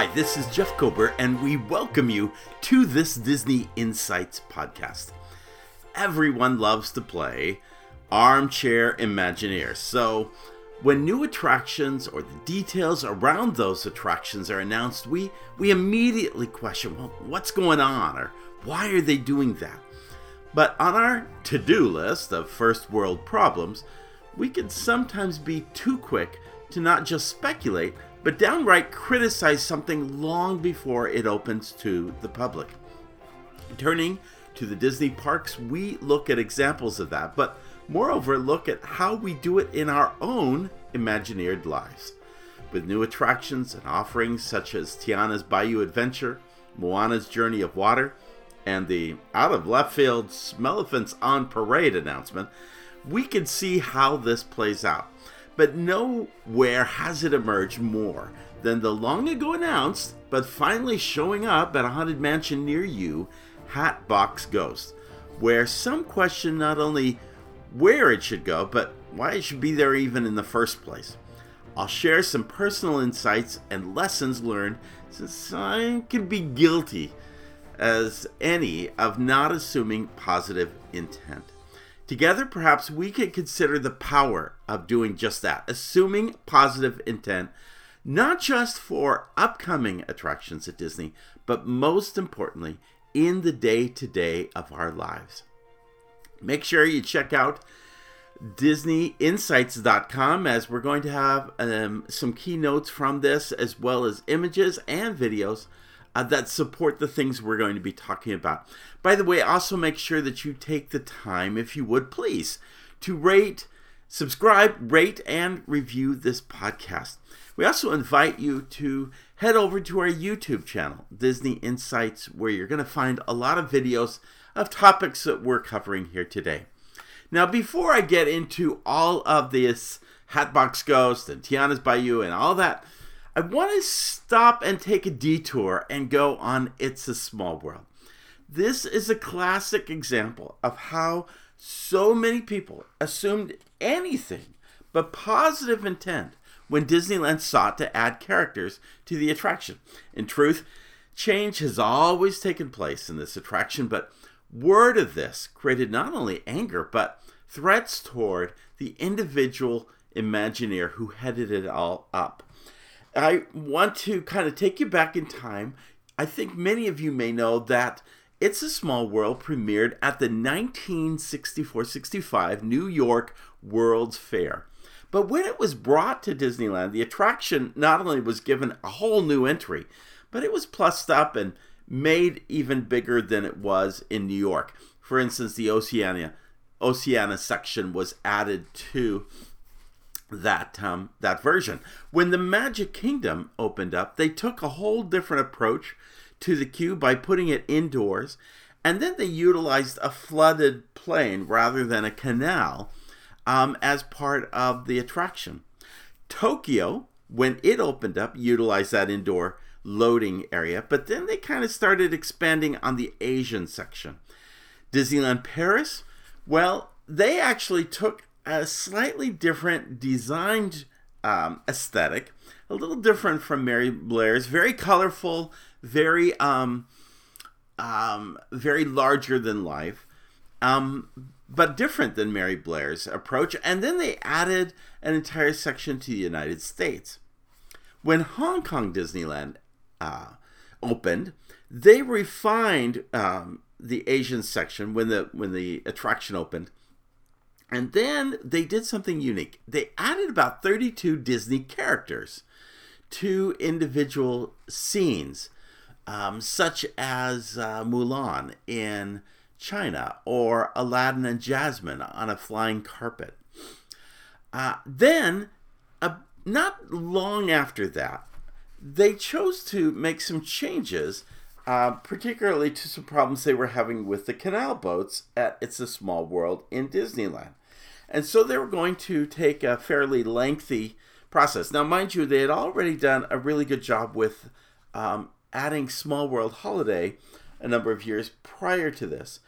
Hi, this is Jeff Kober, and we welcome you to this Disney Insights podcast. Everyone loves to play armchair Imagineer, so when new attractions or the details around those attractions are announced, we, we immediately question well, what's going on or why are they doing that? But on our to do list of first world problems, we can sometimes be too quick to not just speculate, but downright criticize something long before it opens to the public. Turning to the Disney parks, we look at examples of that, but moreover, look at how we do it in our own Imagineered lives. With new attractions and offerings such as Tiana's Bayou Adventure, Moana's Journey of Water, and the out of left field Smellephants on Parade announcement, we can see how this plays out. But nowhere has it emerged more than the long ago announced, but finally showing up at a haunted mansion near you, Hatbox Ghost, where some question not only where it should go, but why it should be there even in the first place. I'll share some personal insights and lessons learned since I can be guilty as any of not assuming positive intent. Together, perhaps we could consider the power of doing just that, assuming positive intent, not just for upcoming attractions at Disney, but most importantly, in the day to day of our lives. Make sure you check out DisneyInsights.com as we're going to have um, some keynotes from this, as well as images and videos uh, that support the things we're going to be talking about. By the way, also make sure that you take the time, if you would please, to rate, subscribe, rate, and review this podcast. We also invite you to head over to our YouTube channel, Disney Insights, where you're going to find a lot of videos of topics that we're covering here today. Now, before I get into all of this Hatbox Ghost and Tiana's Bayou and all that, I want to stop and take a detour and go on It's a Small World. This is a classic example of how so many people assumed anything but positive intent when Disneyland sought to add characters to the attraction. In truth, change has always taken place in this attraction, but word of this created not only anger, but threats toward the individual Imagineer who headed it all up. I want to kind of take you back in time. I think many of you may know that It's a Small World premiered at the 1964 65 New York World's Fair. But when it was brought to Disneyland, the attraction not only was given a whole new entry, but it was plussed up and made even bigger than it was in New York. For instance, the Oceania Oceania section was added to that um, that version. When the Magic Kingdom opened up, they took a whole different approach to the queue by putting it indoors, and then they utilized a flooded plain rather than a canal um, as part of the attraction. Tokyo, when it opened up, utilized that indoor loading area, but then they kind of started expanding on the Asian section. Disneyland Paris, well, they actually took a slightly different designed um, aesthetic, a little different from Mary Blair's, very colorful, very um, um, very larger than life, um, but different than Mary Blair's approach. And then they added an entire section to the United States. When Hong Kong Disneyland uh, opened, they refined um, the Asian section when the when the attraction opened and then they did something unique. They added about 32 Disney characters to individual scenes, um, such as uh, Mulan in China or Aladdin and Jasmine on a flying carpet. Uh, then, uh, not long after that, they chose to make some changes, uh, particularly to some problems they were having with the canal boats at It's a Small World in Disneyland. And so they were going to take a fairly lengthy process. Now, mind you, they had already done a really good job with um, adding Small World Holiday a number of years prior to this,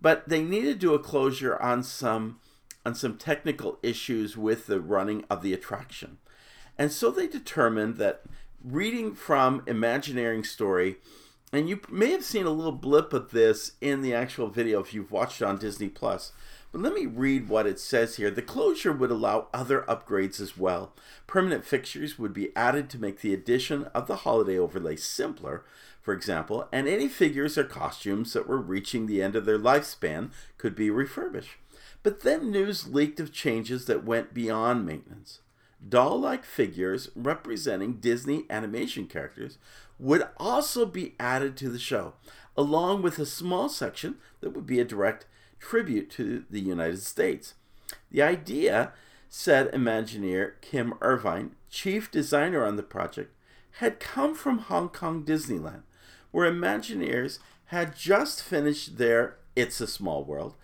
but they needed to do a closure on some on some technical issues with the running of the attraction. And so they determined that reading from Imagineering Story, and you may have seen a little blip of this in the actual video if you've watched on Disney Plus. But let me read what it says here. The closure would allow other upgrades as well. Permanent fixtures would be added to make the addition of the holiday overlay simpler, for example, and any figures or costumes that were reaching the end of their lifespan could be refurbished. But then news leaked of changes that went beyond maintenance. Doll like figures representing Disney animation characters would also be added to the show, along with a small section that would be a direct tribute to the United States. The idea, said Imagineer Kim Irvine, chief designer on the project, had come from Hong Kong Disneyland, where Imagineers had just finished their It's a Small World,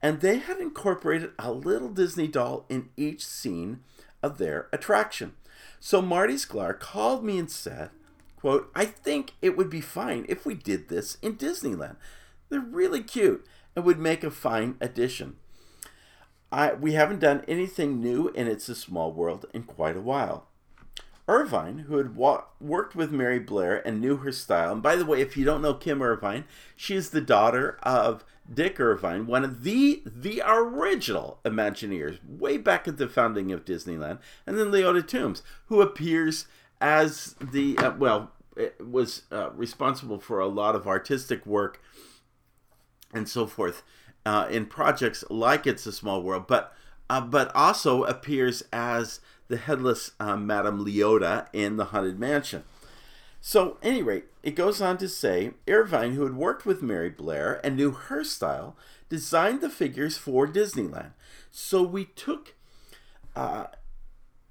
and they had incorporated a little Disney doll in each scene of their attraction. So Marty Sklar called me and said, quote, I think it would be fine if we did this in Disneyland. They're really cute and would make a fine addition. I, we haven't done anything new in It's a Small World in quite a while. Irvine, who had wa- worked with Mary Blair and knew her style, and by the way, if you don't know Kim Irvine, she is the daughter of Dick Irvine, one of the the original Imagineers, way back at the founding of Disneyland, and then Leota Toombs, who appears as the uh, well, was uh, responsible for a lot of artistic work and so forth uh, in projects like It's a Small World, but uh, but also appears as the headless uh, Madame Leota in the Haunted Mansion. So, any rate, it goes on to say Irvine, who had worked with Mary Blair and knew her style, designed the figures for Disneyland. So we took uh,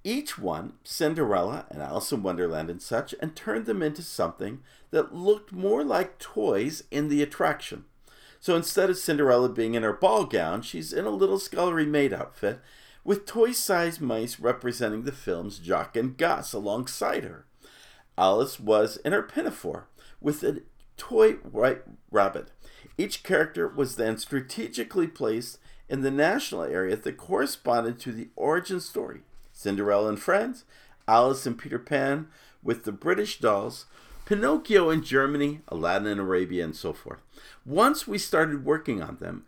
each one, Cinderella and Alice in Wonderland and such, and turned them into something that looked more like toys in the attraction. So instead of Cinderella being in her ball gown, she's in a little scullery maid outfit with toy sized mice representing the film's Jaq and Gus alongside her. Alice was in her pinafore with a toy white rabbit. Each character was then strategically placed in the national area that corresponded to the origin story. Cinderella and Friends, Alice and Peter Pan with the British dolls, Pinocchio in Germany, Aladdin in Arabia, and so forth. Once we started working on them,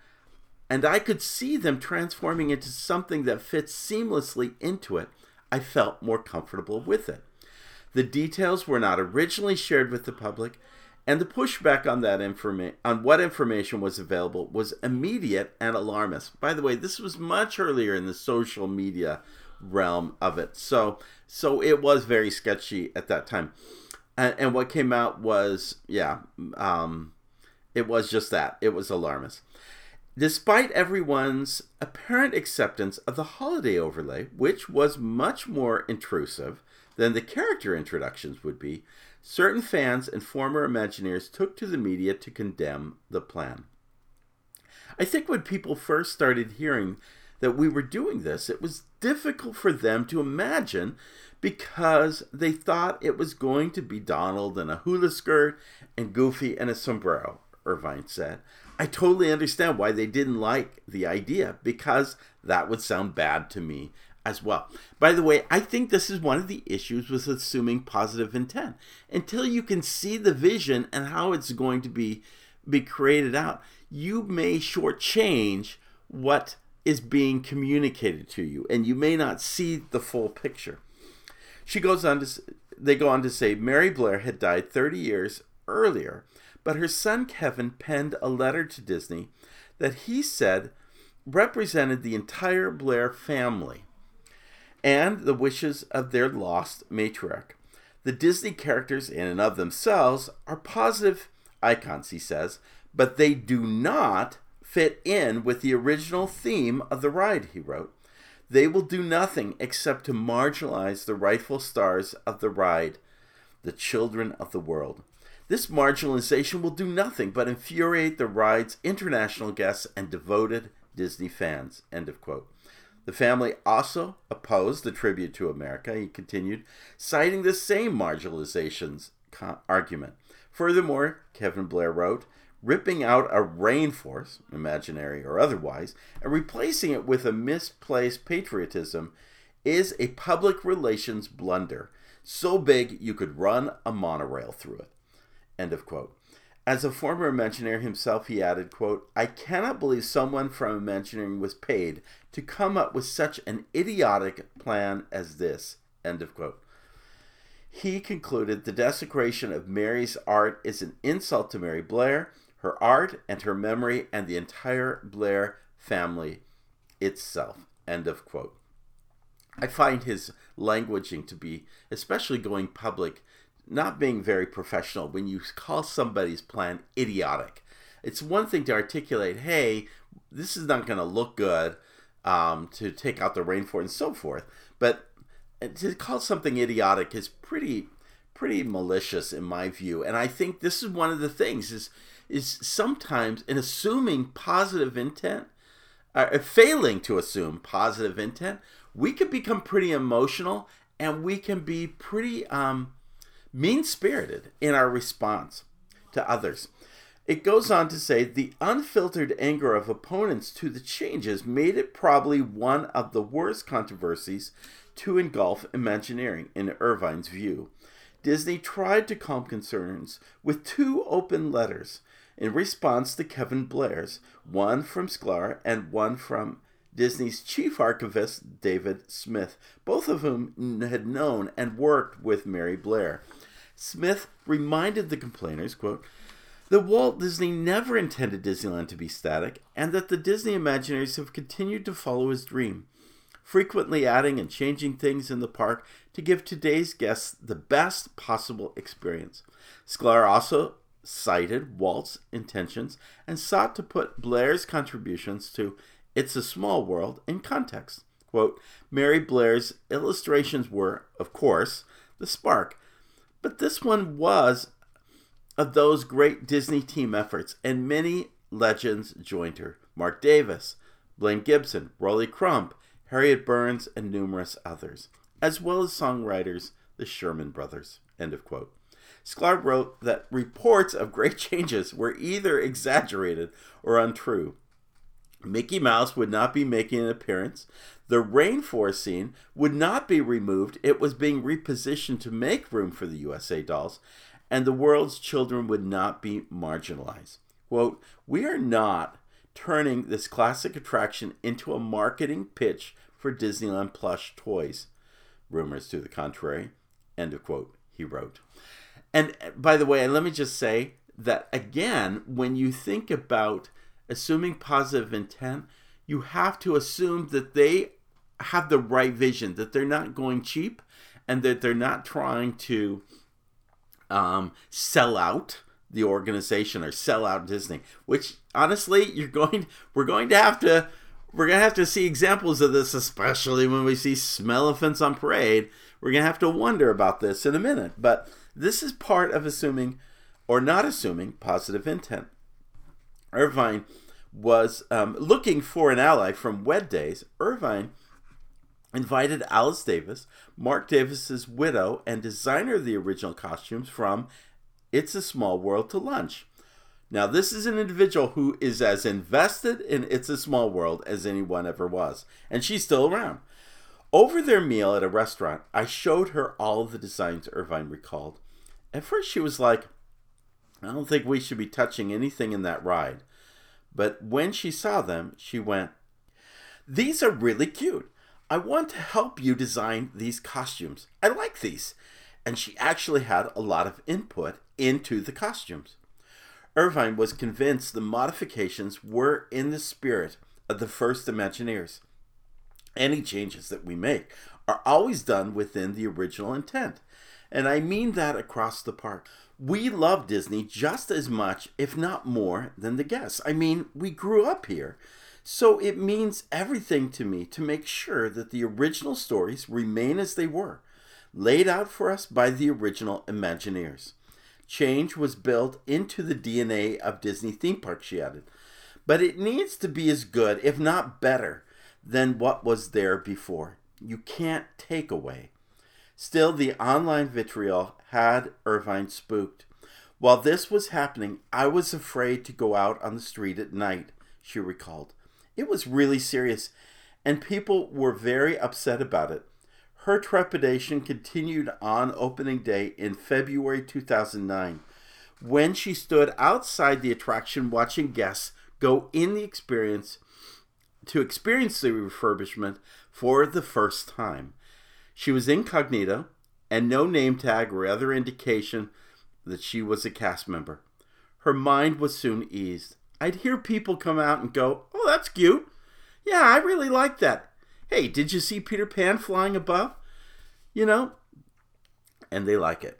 and I could see them transforming into something that fits seamlessly into it, I felt more comfortable with it. The details were not originally shared with the public, and the pushback on that informa- on what information was available was immediate and alarmist. By the way, this was much earlier in the social media realm of it, so so it was very sketchy at that time and, and what came out was yeah um, it was just that. It was alarmist. Despite everyone's apparent acceptance of the holiday overlay which was much more intrusive than the character introductions would be certain fans and former imagineers took to the media to condemn the plan. I think when people first started hearing that we were doing this it was difficult for them to imagine because they thought it was going to be Donald in a hula skirt and Goofy in a sombrero, Irvine said. I totally understand why they didn't like the idea because that would sound bad to me as well. By the way, I think this is one of the issues with assuming positive intent. Until you can see the vision and how it's going to be be created out, you may shortchange what is being communicated to you, and you may not see the full picture. She goes on to they go on to say Mary Blair had died 30 years earlier, but her son Kevin penned a letter to Disney that he said represented the entire Blair family and the wishes of their lost matriarch. The Disney characters, in and of themselves, are positive icons, he says, but they do not fit in with the original theme of the ride, he wrote. They will do nothing except to marginalize the rightful stars of the ride, the children of the world. This marginalization will do nothing but infuriate the ride's international guests and devoted Disney fans. End of quote. The family also opposed the tribute to America, he continued, citing the same marginalizations argument. Furthermore, Kevin Blair wrote, ripping out a rainforest, imaginary or otherwise, and replacing it with a misplaced patriotism is a public relations blunder. so big you could run a monorail through it. End of quote. As a former Imagineer himself, he added, quote, I cannot believe someone from Imagineering was paid to come up with such an idiotic plan as this, end of quote. He concluded the desecration of Mary's art is an insult to Mary Blair, her art, and her memory, and the entire Blair family itself, end of quote. I find his languaging to be, especially going public, not being very professional when you call somebody's plan idiotic. It's one thing to articulate, hey, this is not going to look good um, to take out the rainforest and so forth, but to call something idiotic is pretty pretty malicious in my view and i think this is one of the things is is sometimes in assuming positive intent uh, failing to assume positive intent we can become pretty emotional and we can be pretty um, mean spirited in our response to others. It goes on to say the unfiltered anger of opponents to the changes made it probably one of the worst controversies to engulf Imagineering, in Irvine's view. Disney tried to calm concerns with two open letters in response to Kevin Blair's, one from Sklar and one from Disney's chief archivist, David Smith, both of whom had known and worked with Mary Blair. Smith reminded the complainers, quote, that Walt Disney never intended Disneyland to be static, and that the Disney Imagineers have continued to follow his dream, frequently adding and changing things in the park to give today's guests the best possible experience. Sklar also cited Walt's intentions and sought to put Blair's contributions to It's a Small World in context. Quote, Mary Blair's illustrations were, of course, the spark but this one was of those great Disney team efforts, and many legends joined her. Marc Davis, Blaine Gibson, Rolly Crump, Harriet Burns, and numerous others, as well as songwriters, the Sherman Brothers. End of quote. Sklar wrote that reports of great changes were either exaggerated or untrue. Mickey Mouse would not be making an appearance. The rainforest scene would not be removed, it was being repositioned to make room for the USA dolls, and the world's children would not be marginalized. Quote, We are not turning this classic attraction into a marketing pitch for Disneyland plush toys. Rumors to the contrary. End of quote, he wrote. And uh, by the way, let me just say that again, when you think about assuming positive intent, you have to assume that they have the right vision, that they're not going cheap, and that they're not trying to um, sell out the organization or sell out Disney. Which honestly, you're going, we're going to have to, we're gonna have to see examples of this, especially when we see Smellephants on parade. We're gonna have to wonder about this in a minute, but this is part of assuming or not assuming positive intent. Irvine was um, looking for an ally from WED Days. Irvine invited Alice Davis, Marc Davis's widow and designer of the original costumes from It's a Small World to lunch. Now, this is an individual who is as invested in It's a Small World as anyone ever was, and she's still around. Over their meal at a restaurant, I showed her all of the designs Irvine recalled. At first, she was like, I don't think we should be touching anything in that ride. But when she saw them, she went, These are really cute. I want to help you design these costumes. I like these. And she actually had a lot of input into the costumes. Irvine was convinced the modifications were in the spirit of the first Imagineers. Any changes that we make are always done within the original intent. And I mean that across the park. We love Disney just as much, if not more, than the guests. I mean, we grew up here. So it means everything to me to make sure that the original stories remain as they were, laid out for us by the original Imagineers. Change was built into the DNA of Disney theme parks, she added, but it needs to be as good, if not better, than what was there before. You can't take away. Still, the online vitriol had Irvine spooked. While this was happening, I was afraid to go out on the street at night, she recalled. It was really serious, and people were very upset about it. Her trepidation continued on opening day in February 2009 when she stood outside the attraction watching guests go in the experience to experience the refurbishment for the first time. She was incognito and no name tag or other indication that she was a cast member. Her mind was soon eased. I'd hear people come out and go, Oh, that's cute. Yeah, I really like that. Hey, did you see Peter Pan flying above? You know? And they like it.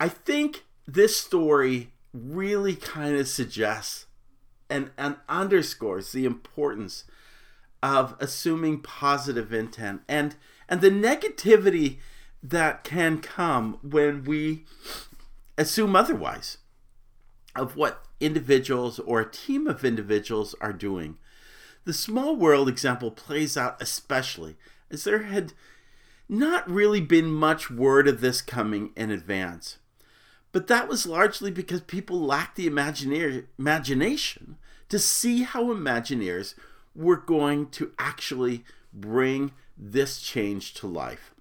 I think this story really kind of suggests and, and underscores the importance of assuming positive intent and and the negativity that can come when we assume otherwise of what individuals or a team of individuals are doing. The small world example plays out especially as there had not really been much word of this coming in advance. But that was largely because people lacked the imagination to see how Imagineers were going to actually bring this change to life.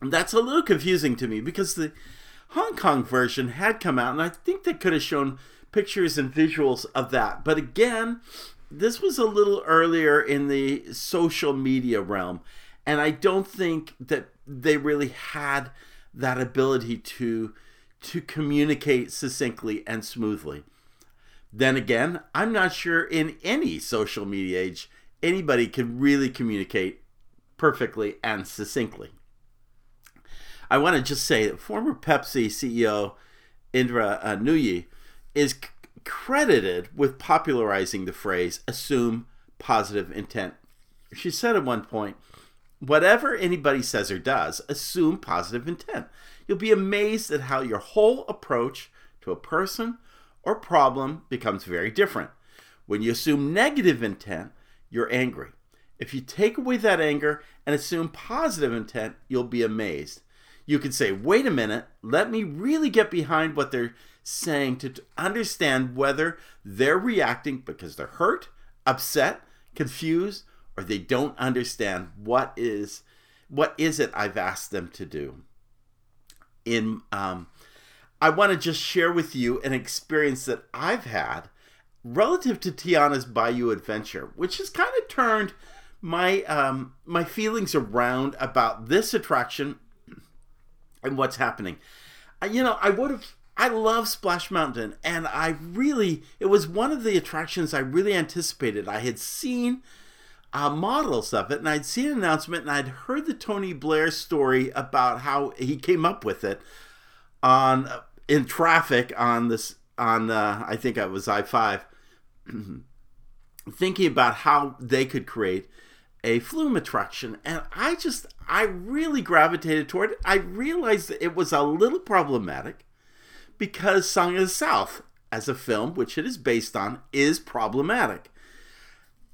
And that's a little confusing to me because the Hong Kong version had come out, and I think they could have shown pictures and visuals of that. But again, this was a little earlier in the social media realm, and I don't think that they really had that ability to to communicate succinctly and smoothly. Then again, I'm not sure in any social media age anybody can really communicate perfectly and succinctly. I want to just say that former Pepsi CEO Indra uh, Nooyi is c- credited with popularizing the phrase assume positive intent. She said at one point, Whatever anybody says or does, assume positive intent. You'll be amazed at how your whole approach to a person or problem becomes very different. When you assume negative intent, you're angry. If you take away that anger and assume positive intent, you'll be amazed. You can say, wait a minute, let me really get behind what they're saying to understand whether they're reacting because they're hurt, upset, confused, or they don't understand what is what is it I've asked them to do. In um, I want to just share with you an experience that I've had relative to Tiana's Bayou Adventure, which has kind of turned my um, my feelings around about this attraction and what's happening. You know, I would have. I love Splash Mountain, and I really it was one of the attractions I really anticipated. I had seen uh, models of it, and I'd seen an announcement, and I'd heard the Tony Blair story about how he came up with it on in traffic on this on uh, I think it was I five, thinking about how they could create a flume attraction, and I just I really gravitated toward it. I realized that it was a little problematic because Song of the South, as a film, which it is based on, is problematic.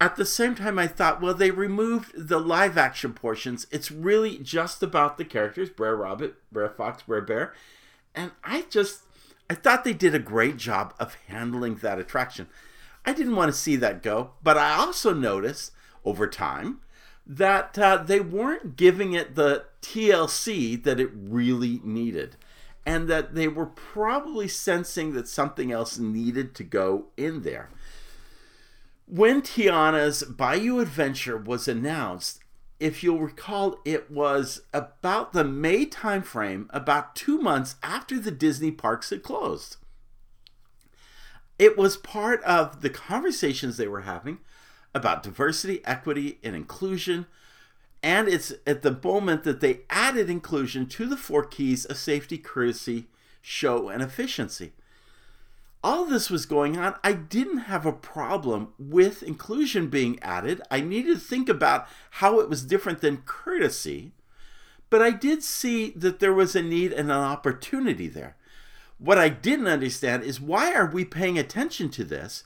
At the same time, I thought, well, they removed the live action portions. It's really just about the characters Brer Rabbit, Brer Fox, Brer Bear. And I just, I thought they did a great job of handling that attraction. I didn't want to see that go, but I also noticed over time that uh, they weren't giving it the TLC that it really needed. And that they were probably sensing that something else needed to go in there. When Tiana's Bayou Adventure was announced, if you'll recall, it was about the May timeframe, about two months after the Disney parks had closed. It was part of the conversations they were having about diversity, equity, and inclusion. And it's at the moment that they added inclusion to the four keys of safety, courtesy, show, and efficiency. All this was going on. I didn't have a problem with inclusion being added. I needed to think about how it was different than courtesy. But I did see that there was a need and an opportunity there. What I didn't understand is why are we paying attention to this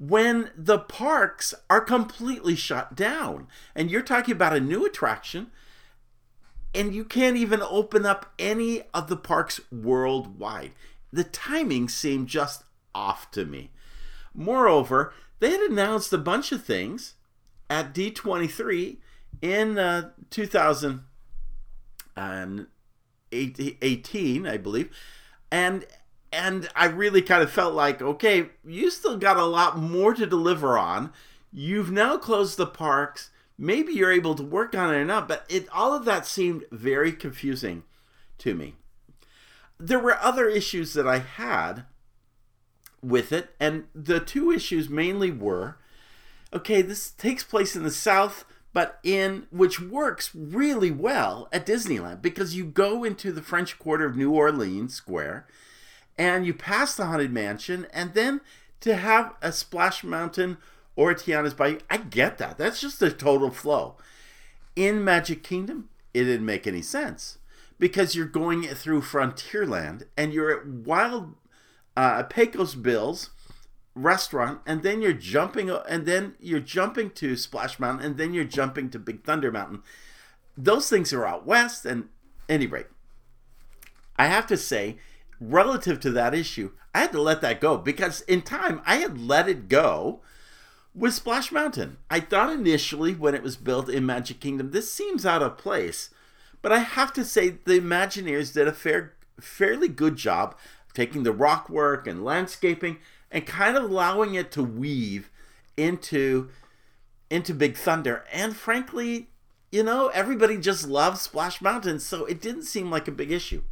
when the parks are completely shut down. And you're talking about a new attraction, and you can't even open up any of the parks worldwide. The timing seemed just off to me. Moreover, they had announced a bunch of things at D23 in uh, 2000 18, I believe, and and I really kind of felt like, okay, you still got a lot more to deliver on. You've now closed the parks. Maybe you're able to work on it or not, but it all of that seemed very confusing to me. There were other issues that I had with it, and the two issues mainly were okay, this takes place in the South, but in which works really well at Disneyland because you go into the French Quarter of New Orleans Square and you pass the Haunted Mansion, and then to have a Splash Mountain or a Tiana's Bayou, I get that. That's just a total flow. In Magic Kingdom, it didn't make any sense because you're going through Frontierland and you're at Wild uh, Pecos Bill's restaurant, and then you're jumping, and then you're jumping to Splash Mountain, and then you're jumping to Big Thunder Mountain. Those things are out west, and any rate, I have to say, relative to that issue, I had to let that go because in time I had let it go with Splash Mountain. I thought initially when it was built in Magic Kingdom, this seems out of place, but I have to say the Imagineers did a fair, fairly good job taking the rock work and landscaping and kind of allowing it to weave into into Big Thunder. And frankly, you know, everybody just loves Splash Mountain, so it didn't seem like a big issue.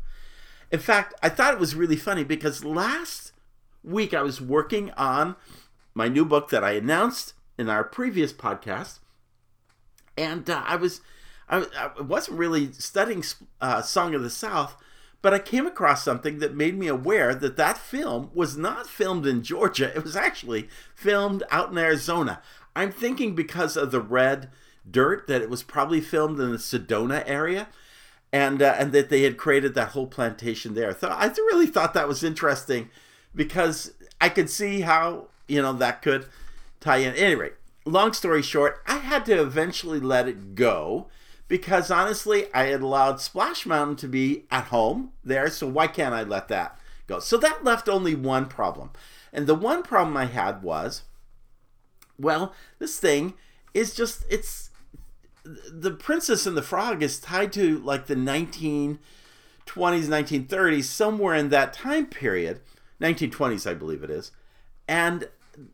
In fact, I thought it was really funny because last week I was working on my new book that I announced in our previous podcast, and uh, I was I, I, wasn't really studying uh, Song of the South, but I came across something that made me aware that that film was not filmed in Georgia. It was actually filmed out in Arizona. I'm thinking because of the red dirt that it was probably filmed in the Sedona area. And, uh, and that they had created that whole plantation there. So I really thought that was interesting because I could see how you know that could tie in. Anyway, long story short, I had to eventually let it go because honestly, I had allowed Splash Mountain to be at home there, so why can't I let that go? So that left only one problem. And the one problem I had was well, this thing is just it's the Princess and the Frog is tied to like the 1920s, 1930s, somewhere in that time period. 1920s, I believe it is. And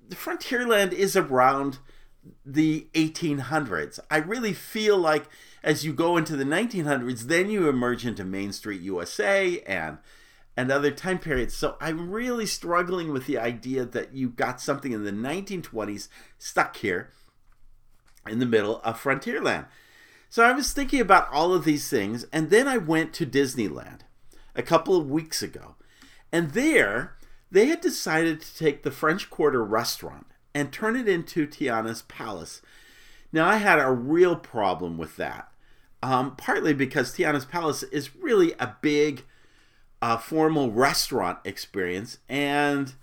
the Frontierland is around the 1800s. I really feel like as you go into the 1900s, then you emerge into Main Street USA and and other time periods. So I'm really struggling with the idea that you got something in the 1920s stuck here in the middle of Frontierland. So I was thinking about all of these things, and then I went to Disneyland a couple of weeks ago. And there, they had decided to take the French Quarter restaurant and turn it into Tiana's Palace. Now, I had a real problem with that, um, partly because Tiana's Palace is really a big, uh, formal restaurant experience, and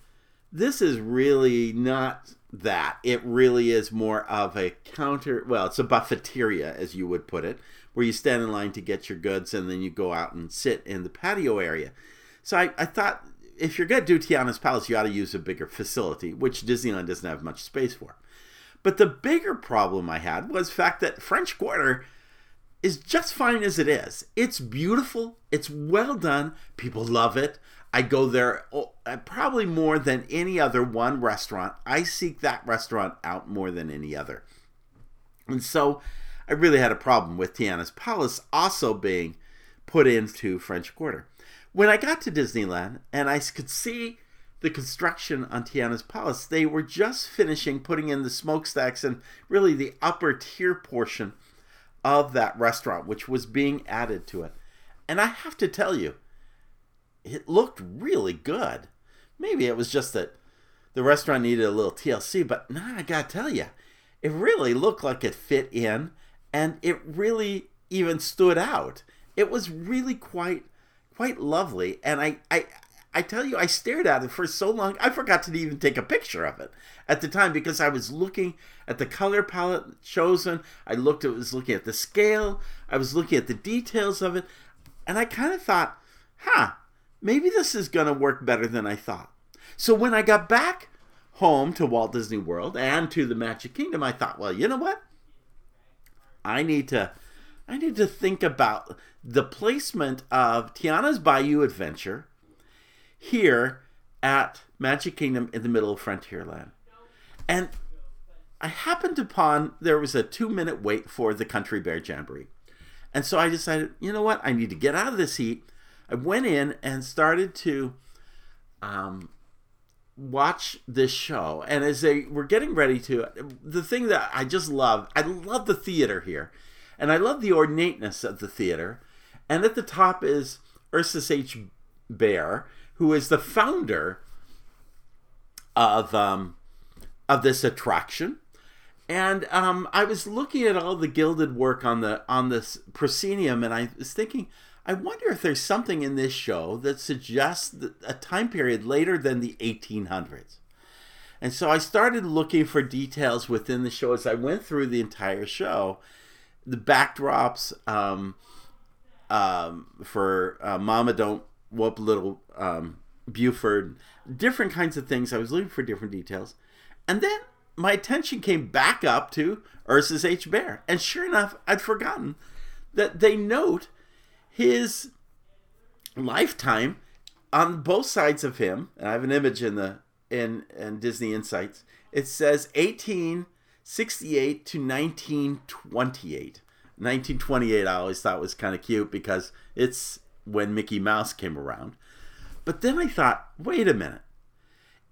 this is really not that. It really is more of a counter, well, it's a buffeteria, as you would put it, where you stand in line to get your goods and then you go out and sit in the patio area. So I, I thought if you're going to do Tiana's Palace, you ought to use a bigger facility, which Disneyland doesn't have much space for. But the bigger problem I had was the fact that French Quarter is just fine as it is. It's beautiful, it's well done, people love it. I go there oh, uh, probably more than any other one restaurant. I seek that restaurant out more than any other. And so I really had a problem with Tiana's Palace also being put into French Quarter when I got to Disneyland and I could see the construction on Tiana's Palace, they were just finishing putting in the smokestacks and really the upper tier portion of that restaurant, which was being added to it. And I have to tell you, it looked really good. Maybe it was just that the restaurant needed a little TLC, but nah, I gotta tell you, it really looked like it fit in and it really even stood out. It was really quite quite lovely. And I, I, I tell you, I stared at it for so long, I forgot to even take a picture of it at the time because I was looking at the color palette chosen. I looked, at, was looking at the scale. I was looking at the details of it, and I kind of thought, huh, maybe this is going to work better than I thought. So when I got back home to Walt Disney World and to the Magic Kingdom, I thought, well, you know what? I need to I need to think about the placement of Tiana's Bayou Adventure here at Magic Kingdom in the middle of Frontierland. And I happened upon there was a two minute wait for the Country Bear Jamboree. And so I decided, you know what? I need to get out of this heat. I went in and started to um, watch this show. And as they were getting ready to, the thing that I just love, I love the theater here. And I love the ornateness of the theater. And at the top is Ursus H. Bear, who is the founder of um, of this attraction. And um, I was looking at all the gilded work on the on this proscenium, and I was thinking, I wonder if there's something in this show that suggests a time period later than the 1800s. And so I started looking for details within the show as I went through the entire show. The backdrops um, um, for uh, Mama Don't Whoop Little um, Buford, different kinds of things. I was looking for different details. And then my attention came back up to Ursus H. Bear. And sure enough, I'd forgotten that they note his lifetime on both sides of him. And I have an image in the in, in Disney Insights. It says 1868 to 1928. 1928 I always thought was kind of cute because it's when Mickey Mouse came around. But then I thought, wait a minute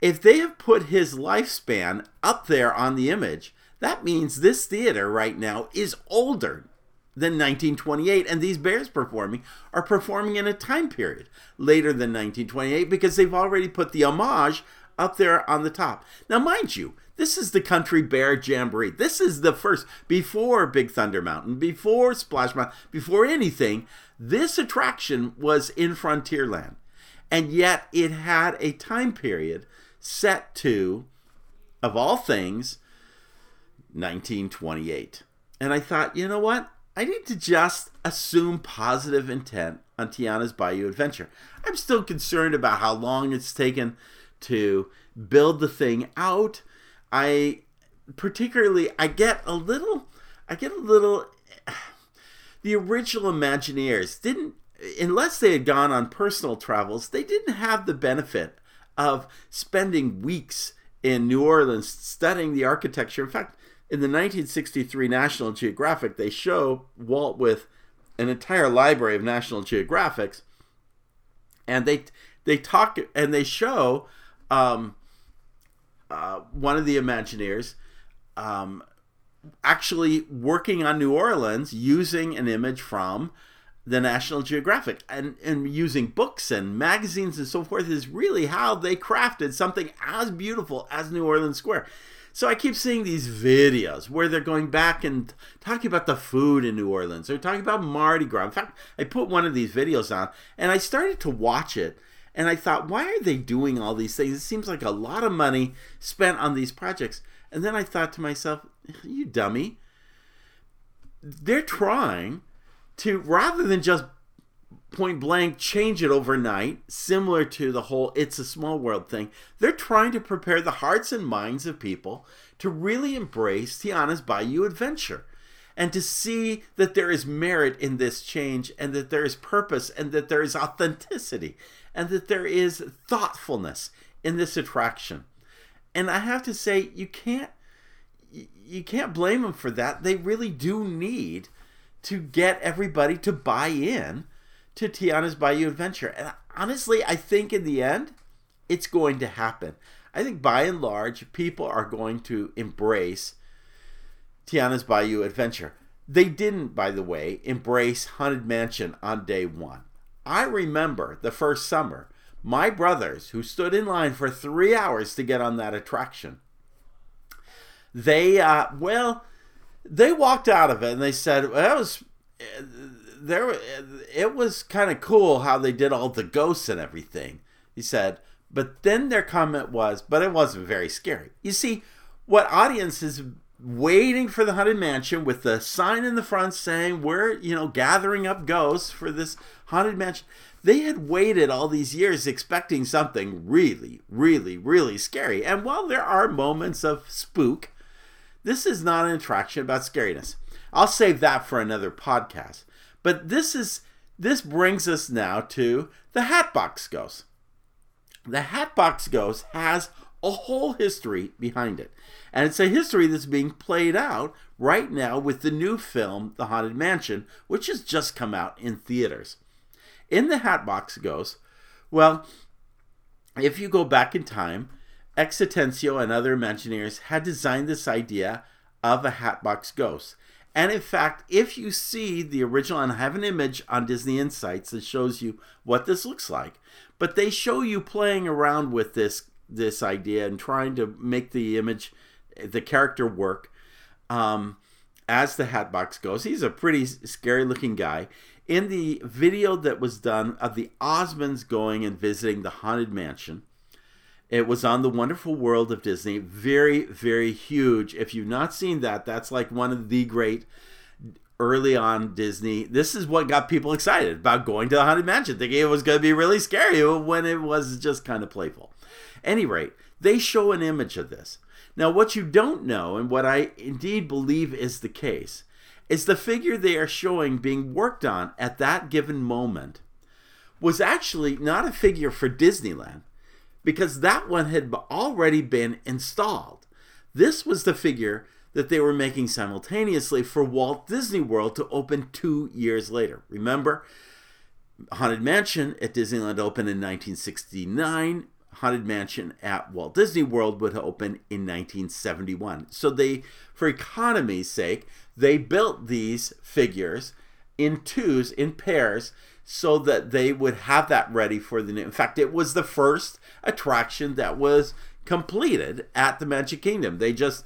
if they have put his lifespan up there on the image, that means this theater right now is older than 1928 and these bears performing are performing in a time period later than 1928 because they've already put the homage up there on the top. Now mind you, this is the Country Bear Jamboree. This is the first before Big Thunder Mountain, before Splash Mountain, before anything. This attraction was in Frontierland. And yet it had a time period set to, of all things, 1928. And I thought, you know what? I need to just assume positive intent on Tiana's Bayou Adventure. I'm still concerned about how long it's taken to build the thing out. I particularly I get a little I get a little the original Imagineers didn't unless they had gone on personal travels, they didn't have the benefit of spending weeks in New Orleans studying the architecture. In fact, in the 1963 National Geographic, they show Walt with an entire library of National Geographics, and they they talk and they show um, uh, one of the Imagineers um, actually working on New Orleans using an image from the National Geographic and, and using books and magazines and so forth is really how they crafted something as beautiful as New Orleans Square. So I keep seeing these videos where they're going back and talking about the food in New Orleans. They're talking about Mardi Gras. In fact, I put one of these videos on and I started to watch it and I thought, why are they doing all these things? It seems like a lot of money spent on these projects. And then I thought to myself, you dummy. They're trying to rather than just point blank change it overnight, similar to the whole It's a Small World thing. They're trying to prepare the hearts and minds of people to really embrace Tiana's Bayou adventure and to see that there is merit in this change and that there is purpose and that there is authenticity and that there is thoughtfulness in this attraction. And I have to say, you can't you can't blame them for that. They really do need to get everybody to buy in to Tiana's Bayou Adventure. And honestly, I think in the end, it's going to happen. I think by and large, people are going to embrace Tiana's Bayou Adventure. They didn't, by the way, embrace Haunted Mansion on day one. I remember the first summer, my brothers, who stood in line for three hours to get on that attraction, they, uh, well, they walked out of it and they said well, it was there it was kind of cool how they did all the ghosts and everything he said. But then their comment was but it wasn't very scary. You see what audiences waiting for the haunted mansion with the sign in the front saying we're you know gathering up ghosts for this haunted mansion they had waited all these years expecting something really really really scary and while there are moments of spook this is not an attraction about scariness. I'll save that for another podcast. But this is this brings us now to the Hatbox Ghost. The Hatbox Ghost has a whole history behind it. And it's a history that's being played out right now with the new film, The Haunted Mansion, which has just come out in theaters. In The Hatbox Ghost, well, if you go back in time, X Atencio and other Imagineers had designed this idea of a Hatbox Ghost. And in fact, if you see the original, and I have an image on Disney Insights that shows you what this looks like, but they show you playing around with this this idea and trying to make the image, the character work. Um, as the Hatbox goes, he's a pretty scary looking guy. In the video that was done of the Osmonds going and visiting the Haunted Mansion, it was on the Wonderful World of Disney. Very, very huge. If you've not seen that, that's like one of the great early on Disney. This is what got people excited about going to the Haunted Mansion, thinking it was going to be really scary when it was just kind of playful. Any rate, they show an image of this. Now, what you don't know, and what I indeed believe is the case, is the figure they are showing being worked on at that given moment was actually not a figure for Disneyland because that one had already been installed. This was the figure that they were making simultaneously for Walt Disney World to open two years later. Remember, Haunted Mansion at Disneyland opened in 1969. Haunted Mansion at Walt Disney World would open in 1971. So they, for economy's sake, they built these figures in twos, in pairs, so that they would have that ready for the new. In fact, it was the first attraction that was completed at the Magic Kingdom. They just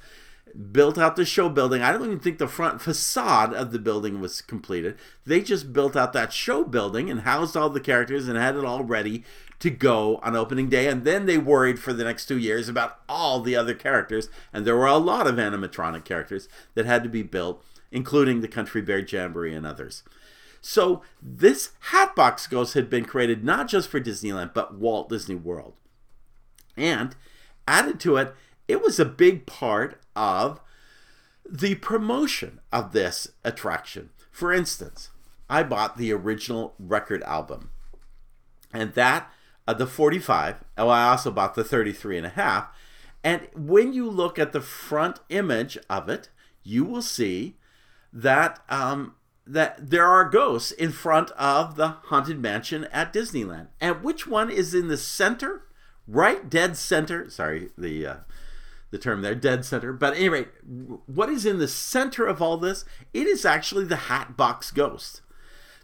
built out the show building. I don't even think the front facade of the building was completed. They just built out that show building and housed all the characters and had it all ready to go on opening day. And then they worried for the next two years about all the other characters. And there were a lot of animatronic characters that had to be built, including the Country Bear Jamboree and others. So this Hatbox Ghost had been created not just for Disneyland, but Walt Disney World. And added to it, it was a big part of the promotion of this attraction. For instance, I bought the original record album, and that, uh, the 45, oh, I also bought the 33 and a half. And when you look at the front image of it, you will see that um, that there are ghosts in front of the haunted mansion at Disneyland. And which one is in the center? Right dead center. Sorry, the uh, the term there, dead center. But anyway, what is in the center of all this? It is actually the Hatbox Ghost.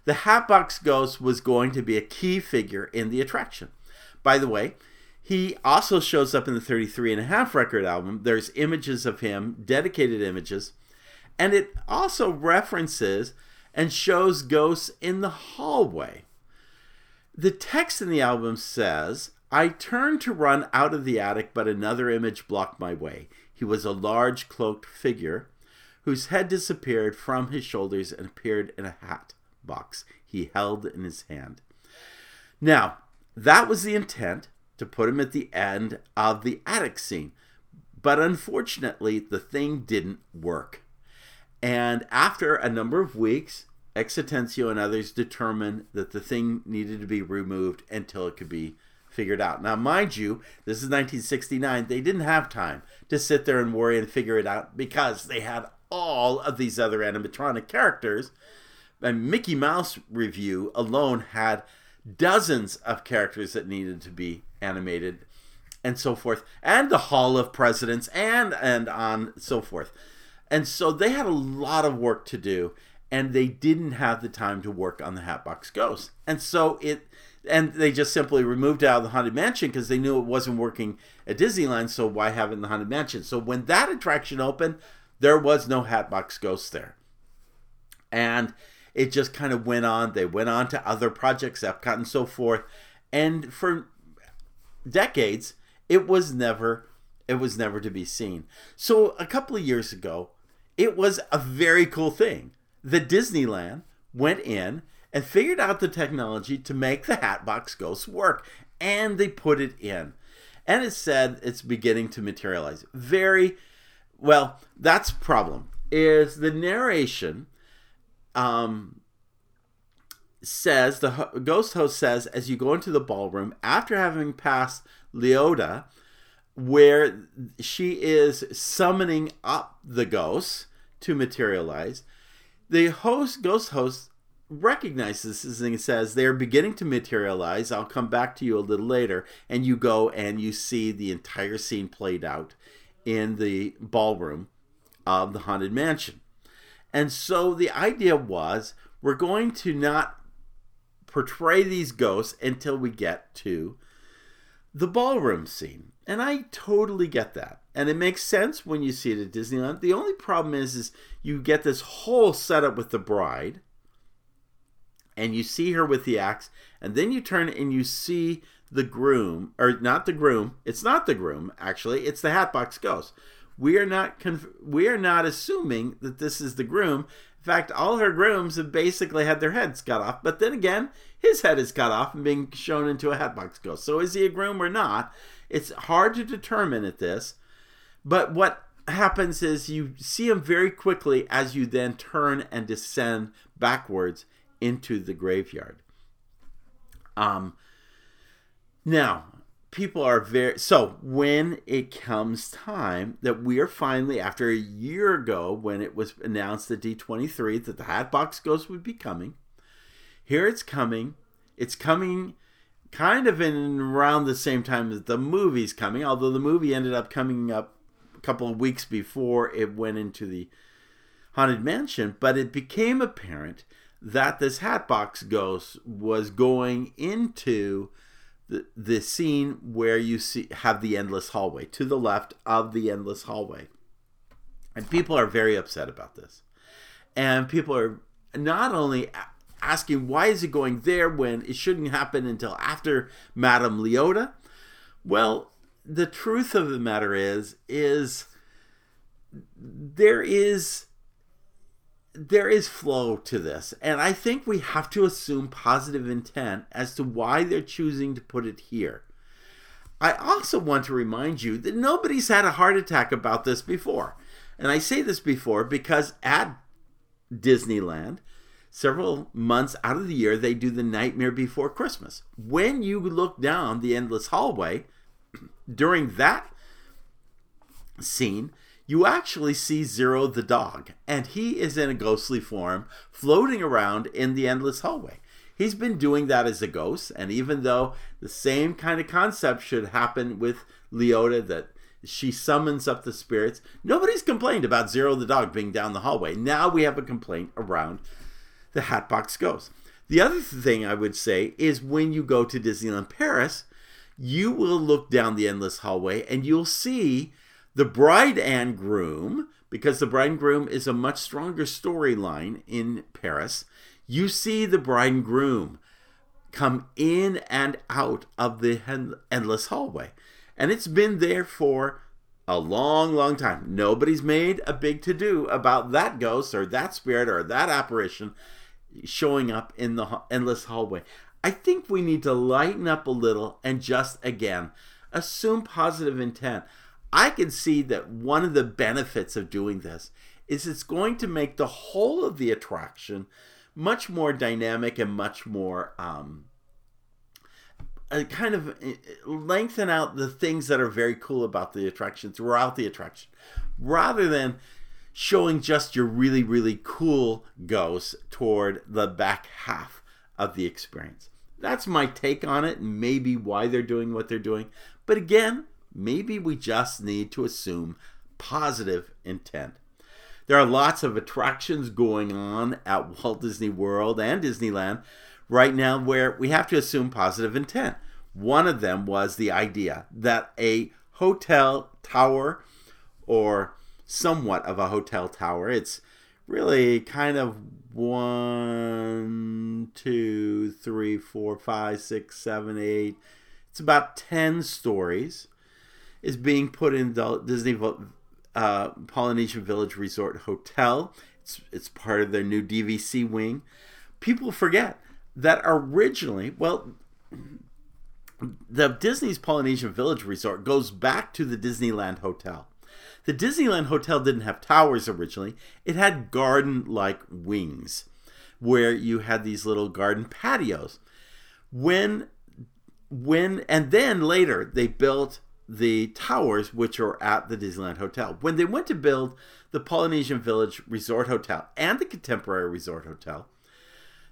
The Hatbox Ghost was going to be a key figure in the attraction. By the way, he also shows up in the 33 and a half record album. There's images of him, dedicated images, and it also references and shows ghosts in the hallway. The text in the album says, I turned to run out of the attic, but another image blocked my way. He was a large cloaked figure whose head disappeared from his shoulders and appeared in a hat box he held in his hand. Now, that was the intent to put him at the end of the attic scene. But unfortunately, the thing didn't work. And after a number of weeks, X Atencio and others determined that the thing needed to be removed until it could be figured out. Now, mind you, this is 1969. They didn't have time to sit there and worry and figure it out because they had all of these other animatronic characters. And Mickey Mouse Revue alone had dozens of characters that needed to be animated and so forth and the hall of presidents and and on so forth and so they had a lot of work to do and they didn't have the time to work on the Hatbox Ghost. And so it and they just simply removed out of the Haunted Mansion because they knew it wasn't working at Disneyland, so why have it in the Haunted Mansion? So when that attraction opened, there was no Hatbox Ghost there. And it just kind of went on. They went on to other projects, Epcot and so forth. And for decades, it was never it was never to be seen. So a couple of years ago, it was a very cool thing. The Disneyland went in and figured out the technology to make the Hatbox Ghost work, and they put it in. And it said it's beginning to materialize. Very well, that's problem. is the narration um, says the ho- ghost host says as you go into the ballroom after having passed Leota, where she is summoning up the ghosts to materialize, the host ghost host recognizes this and says they're beginning to materialize. I'll come back to you a little later, and you go and you see the entire scene played out in the ballroom of the haunted mansion. And so the idea was we're going to not portray these ghosts until we get to the ballroom scene. And I totally get that. And it makes sense when you see it at Disneyland. The only problem is is you get this whole setup with the bride and you see her with the axe and then you turn and you see the groom or not the groom. It's not the groom actually. It's the Hatbox Ghost. We are not conf- we are not assuming that this is the groom. In fact, all her grooms have basically had their heads cut off. But then again, his head is cut off and being shown into a Hatbox Ghost. So is he a groom or not? It's hard to determine at this. But what happens is you see him very quickly as you then turn and descend backwards into the graveyard. Um, now, people are very so when it comes time that we are finally after a year ago when it was announced at D23 that the Hatbox Ghost would be coming. Here it's coming. It's coming kind of in around the same time as the movie's coming, although the movie ended up coming up a couple of weeks before it went into the Haunted Mansion, but it became apparent that this Hatbox Ghost was going into the, the scene where you see have the endless hallway to the left of the endless hallway. And people are very upset about this. And people are not only asking why is it going there when it shouldn't happen until after Madame Leota? Well, the truth of the matter is is there is there is flow to this and i think we have to assume positive intent as to why they're choosing to put it here i also want to remind you that nobody's had a heart attack about this before and i say this before because at disneyland several months out of the year, they do the Nightmare Before Christmas. When you look down the endless hallway during that scene, you actually see Zero the dog, and he is in a ghostly form floating around in the endless hallway. He's been doing that as a ghost, and even though the same kind of concept should happen with Leota that she summons up the spirits, nobody's complained about Zero the dog being down the hallway. Now we have a complaint around the Hatbox Ghost. The other thing I would say is when you go to Disneyland Paris, you will look down the endless hallway and you'll see the bride and groom, because the bride and groom is a much stronger storyline in Paris. You see the bride and groom come in and out of the endless hallway. And it's been there for a long, long time. Nobody's made a big to do about that ghost or that spirit or that apparition showing up in the endless hallway. I think we need to lighten up a little and just again assume positive intent. I can see that one of the benefits of doing this is it's going to make the whole of the attraction much more dynamic and much more um, uh, kind of uh, lengthen out the things that are very cool about the attraction throughout the attraction rather than showing just your really, really cool ghosts toward the back half of the experience. That's my take on it, and maybe why they're doing what they're doing. But again, maybe we just need to assume positive intent. There are lots of attractions going on at Walt Disney World and Disneyland right now where we have to assume positive intent. One of them was the idea that a hotel tower or somewhat of a hotel tower. It's really kind of one, two, three, four, five, six, seven, eight. It's about 10 stories. Is being put in the Disney uh, Polynesian Village Resort Hotel. It's, it's part of their new DVC wing. People forget that originally, well, the Disney's Polynesian Village Resort goes back to the Disneyland Hotel. The Disneyland Hotel didn't have towers originally, it had garden like wings where you had these little garden patios. When when and then later they built the towers which are at the Disneyland Hotel. When they went to build the Polynesian Village Resort Hotel and the Contemporary Resort Hotel,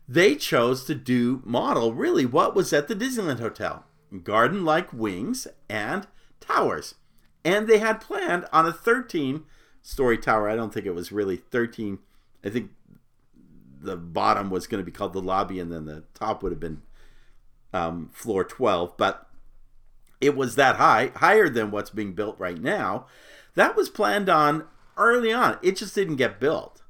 they chose to do model really what was at the Disneyland Hotel garden like wings and towers. And they had planned on a 13 story tower. I don't think it was really 13. I think the bottom was going to be called the lobby, and then the top would have been um, floor 12. But it was that high, higher than what's being built right now. That was planned on early on. It just didn't get built.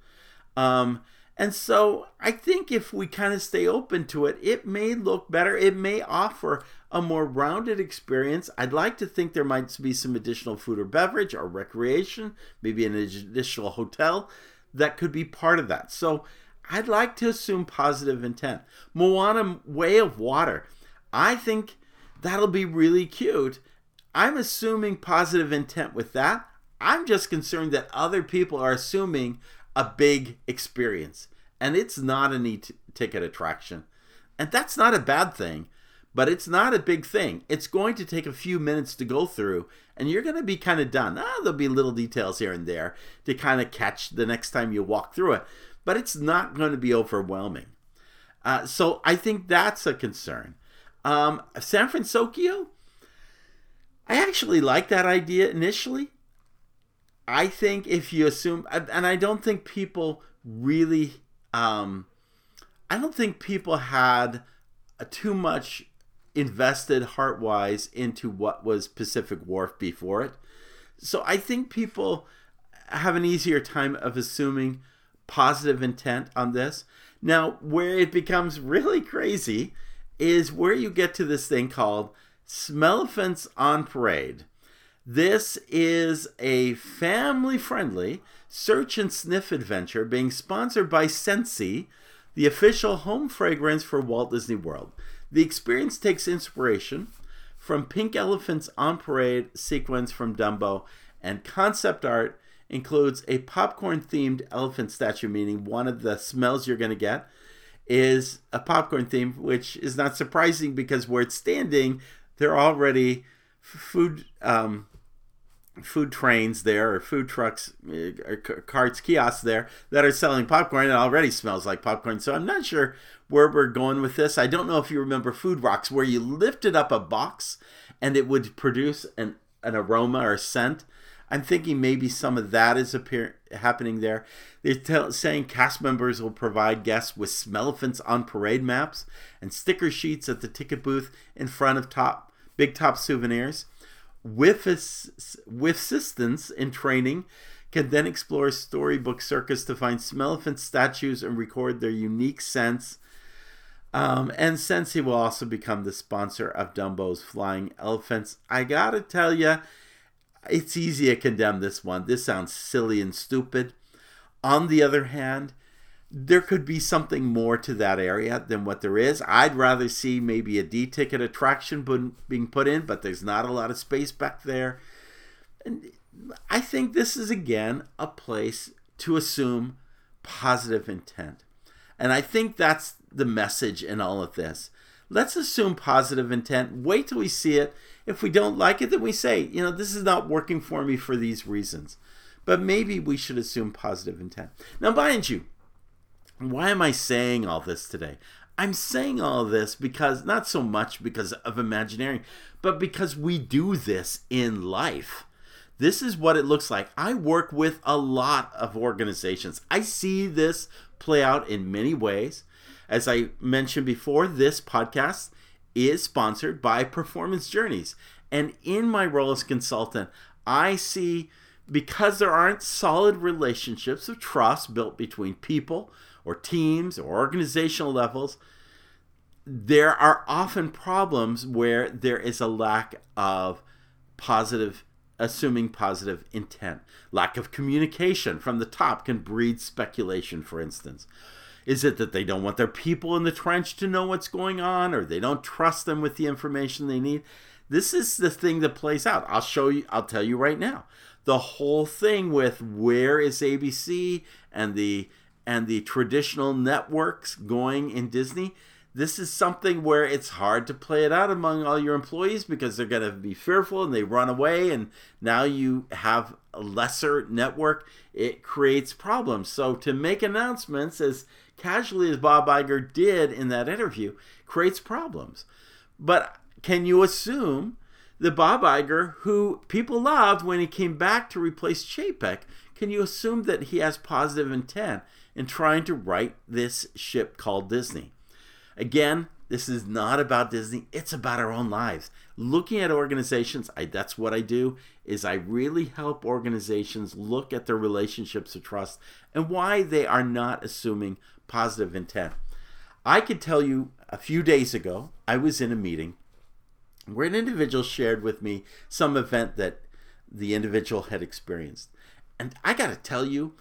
Um, and so I think if we kind of stay open to it, it may look better. It may offer a more rounded experience. I'd like to think there might be some additional food or beverage or recreation, maybe an additional hotel that could be part of that. So I'd like to assume positive intent. Moana Way of Water. I think that'll be really cute. I'm assuming positive intent with that. I'm just concerned that other people are assuming a big experience and it's not a neat ticket attraction. And that's not a bad thing, but it's not a big thing. It's going to take a few minutes to go through and you're going to be kind of done. Ah, there'll be little details here and there to kind of catch the next time you walk through it but it's not going to be overwhelming. Uh, so I think that's a concern. Um, San Fransokyo, I actually like that idea initially. I think if you assume, and I don't think people really, um, I don't think people had too much invested heart wise into what was Pacific Wharf before it. So I think people have an easier time of assuming positive intent on this. Now, where it becomes really crazy is where you get to this thing called Smellephants on Parade. This is a family friendly search and sniff adventure being sponsored by Scentsy, the official home fragrance for Walt Disney World. The experience takes inspiration from Pink Elephants on Parade sequence from Dumbo and concept art includes a popcorn themed elephant statue, meaning one of the smells you're going to get is a popcorn theme, which is not surprising because where it's standing, there are already food um, food trains there or food trucks uh, or carts kiosks there that are selling popcorn it already smells like popcorn. So i'm not sure where we're going with this. I don't know if you remember food rocks where you lifted up a box and it would produce an, an aroma or scent I'm thinking maybe some of that is appear- happening there. They're tell- saying cast members will provide guests with Smellephants on parade maps and sticker sheets at the ticket booth in front of top big top souvenirs. With, ass- with assistance in training, can then explore Storybook Circus to find Smellephant statues and record their unique scents. Um, and Scentsy will also become the sponsor of Dumbo's Flying Elephants. I gotta tell you, it's easy to condemn this one. This sounds silly and stupid. On the other hand, there could be something more to that area than what there is. I'd rather see maybe a D ticket attraction being put in, but there's not a lot of space back there. And I think this is again a place to assume positive intent. And I think that's the message in all of this. Let's assume positive intent. Wait till we see it if we don't like it, then we say, you know, this is not working for me for these reasons. But maybe we should assume positive intent. Now, mind you, why am I saying all this today? I'm saying all this because, not so much because of Imagineering, but because we do this in life. This is what it looks like. I work with a lot of organizations. I see this play out in many ways. As I mentioned before, this podcast is sponsored by Performance Journeys. And in my role as consultant, I see because there aren't solid relationships of trust built between people or teams or organizational levels, there are often problems where there is a lack of positive, assuming positive intent. Lack of communication from the top can breed speculation, for instance. Is it that they don't want their people in the trench to know what's going on or they don't trust them with the information they need? This is the thing that plays out. I'll show you, I'll tell you right now. the whole thing with where is ABC and the and the traditional networks going in Disney. This is something where it's hard to play it out among all your employees because they're going to be fearful and they run away and now you have a lesser network. It creates problems. So to make announcements as casually as Bob Iger did in that interview creates problems. But can you assume that Bob Iger, who people loved when he came back to replace Chapek, can you assume that he has positive intent in trying to right this ship called Disney? Again, this is not about Disney. It's about our own lives. Looking at organizations, I, that's what I do, is I really help organizations look at their relationships of trust and why they are not assuming positive intent. I could tell you a few days ago, I was in a meeting where an individual shared with me some event that the individual had experienced. And I got to tell you,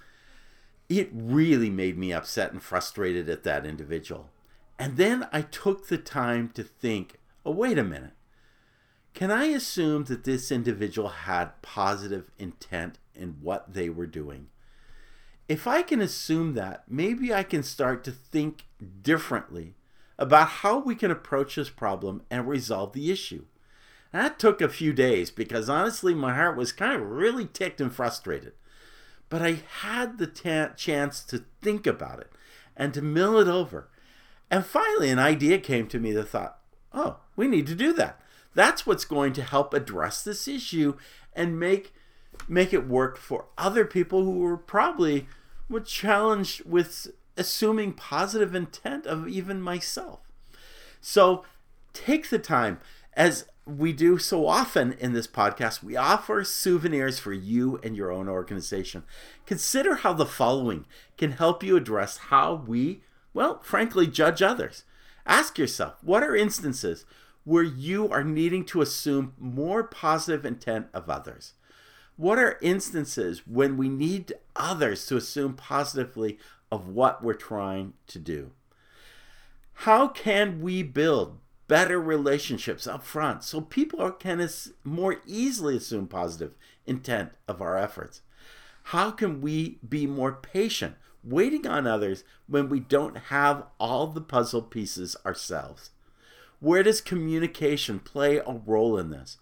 it really made me upset and frustrated at that individual. And then I took the time to think oh, wait a minute. Can I assume that this individual had positive intent in what they were doing? If I can assume that, maybe I can start to think differently about how we can approach this problem and resolve the issue. That took a few days because honestly, my heart was kind of really ticked and frustrated. But I had the t- chance to think about it and to mill it over. And finally, an idea came to me that thought, oh, we need to do that. That's what's going to help address this issue and make make it work for other people who were probably were challenged with assuming positive intent of even myself. So take the time, as we do so often in this podcast, we offer souvenirs for you and your own organization. Consider how the following can help you address how we, well, frankly, judge others. Ask yourself what are instances where you are needing to assume more positive intent of others? What are instances when we need others to assume positively of what we're trying to do? How can we build better relationships up front so people can more easily assume positive intent of our efforts? How can we be more patient, waiting on others when we don't have all the puzzle pieces ourselves? Where does communication play a role in this?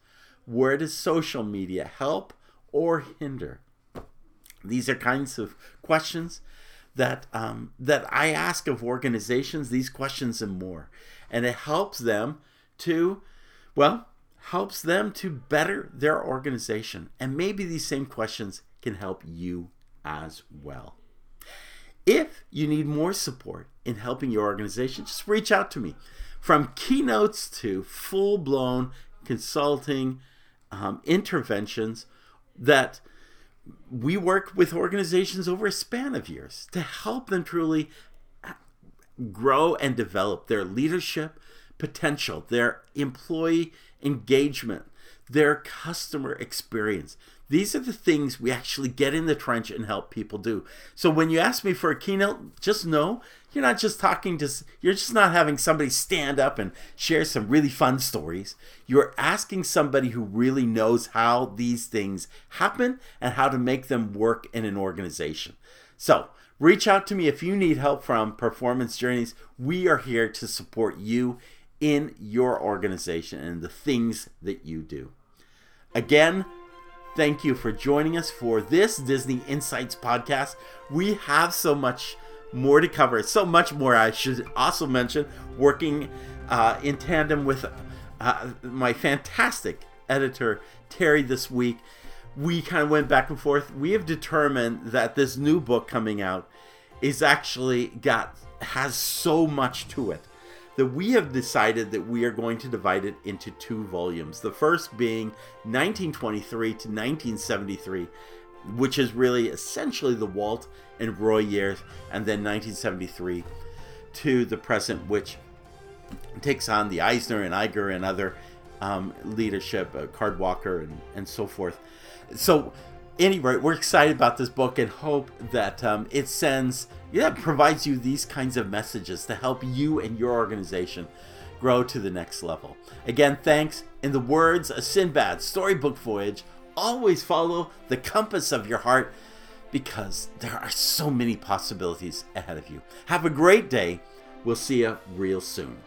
Where does social media help or hinder? These are kinds of questions that um, that I ask of organizations. These questions and more, and it helps them to, well, helps them to better their organization. And maybe these same questions can help you as well. If you need more support in helping your organization, just reach out to me. From keynotes to full blown consulting um, interventions that we work with organizations over a span of years to help them truly grow and develop their leadership potential, their employee engagement, their customer experience. These are the things we actually get in the trench and help people do. So when you ask me for a keynote, just know you're not just talking to, you're just not having somebody stand up and share some really fun stories. You're asking somebody who really knows how these things happen and how to make them work in an organization. So reach out to me if you need help from Performance Journeys. We are here to support you in your organization and the things that you do. Again, thank you for joining us for this Disney Insights podcast. We have so much more to cover. So much more. I should also mention working uh, in tandem with uh, my fantastic editor, Terry, this week. We kind of went back and forth. We have determined that this new book coming out is actually got has so much to it that we have decided that we are going to divide it into two volumes. The first being 1923 to 1973, which is really essentially the Walt and Roy years, and then 1973 to the present, which takes on the Eisner and Iger and other um, leadership, uh, Card Walker, and, and so forth. So, anyway, we're excited about this book and hope that um, it sends, yeah, provides you these kinds of messages to help you and your organization grow to the next level. Again, thanks. In the words of Sinbad, storybook voyage, always follow the compass of your heart because there are so many possibilities ahead of you. Have a great day. We'll see you real soon.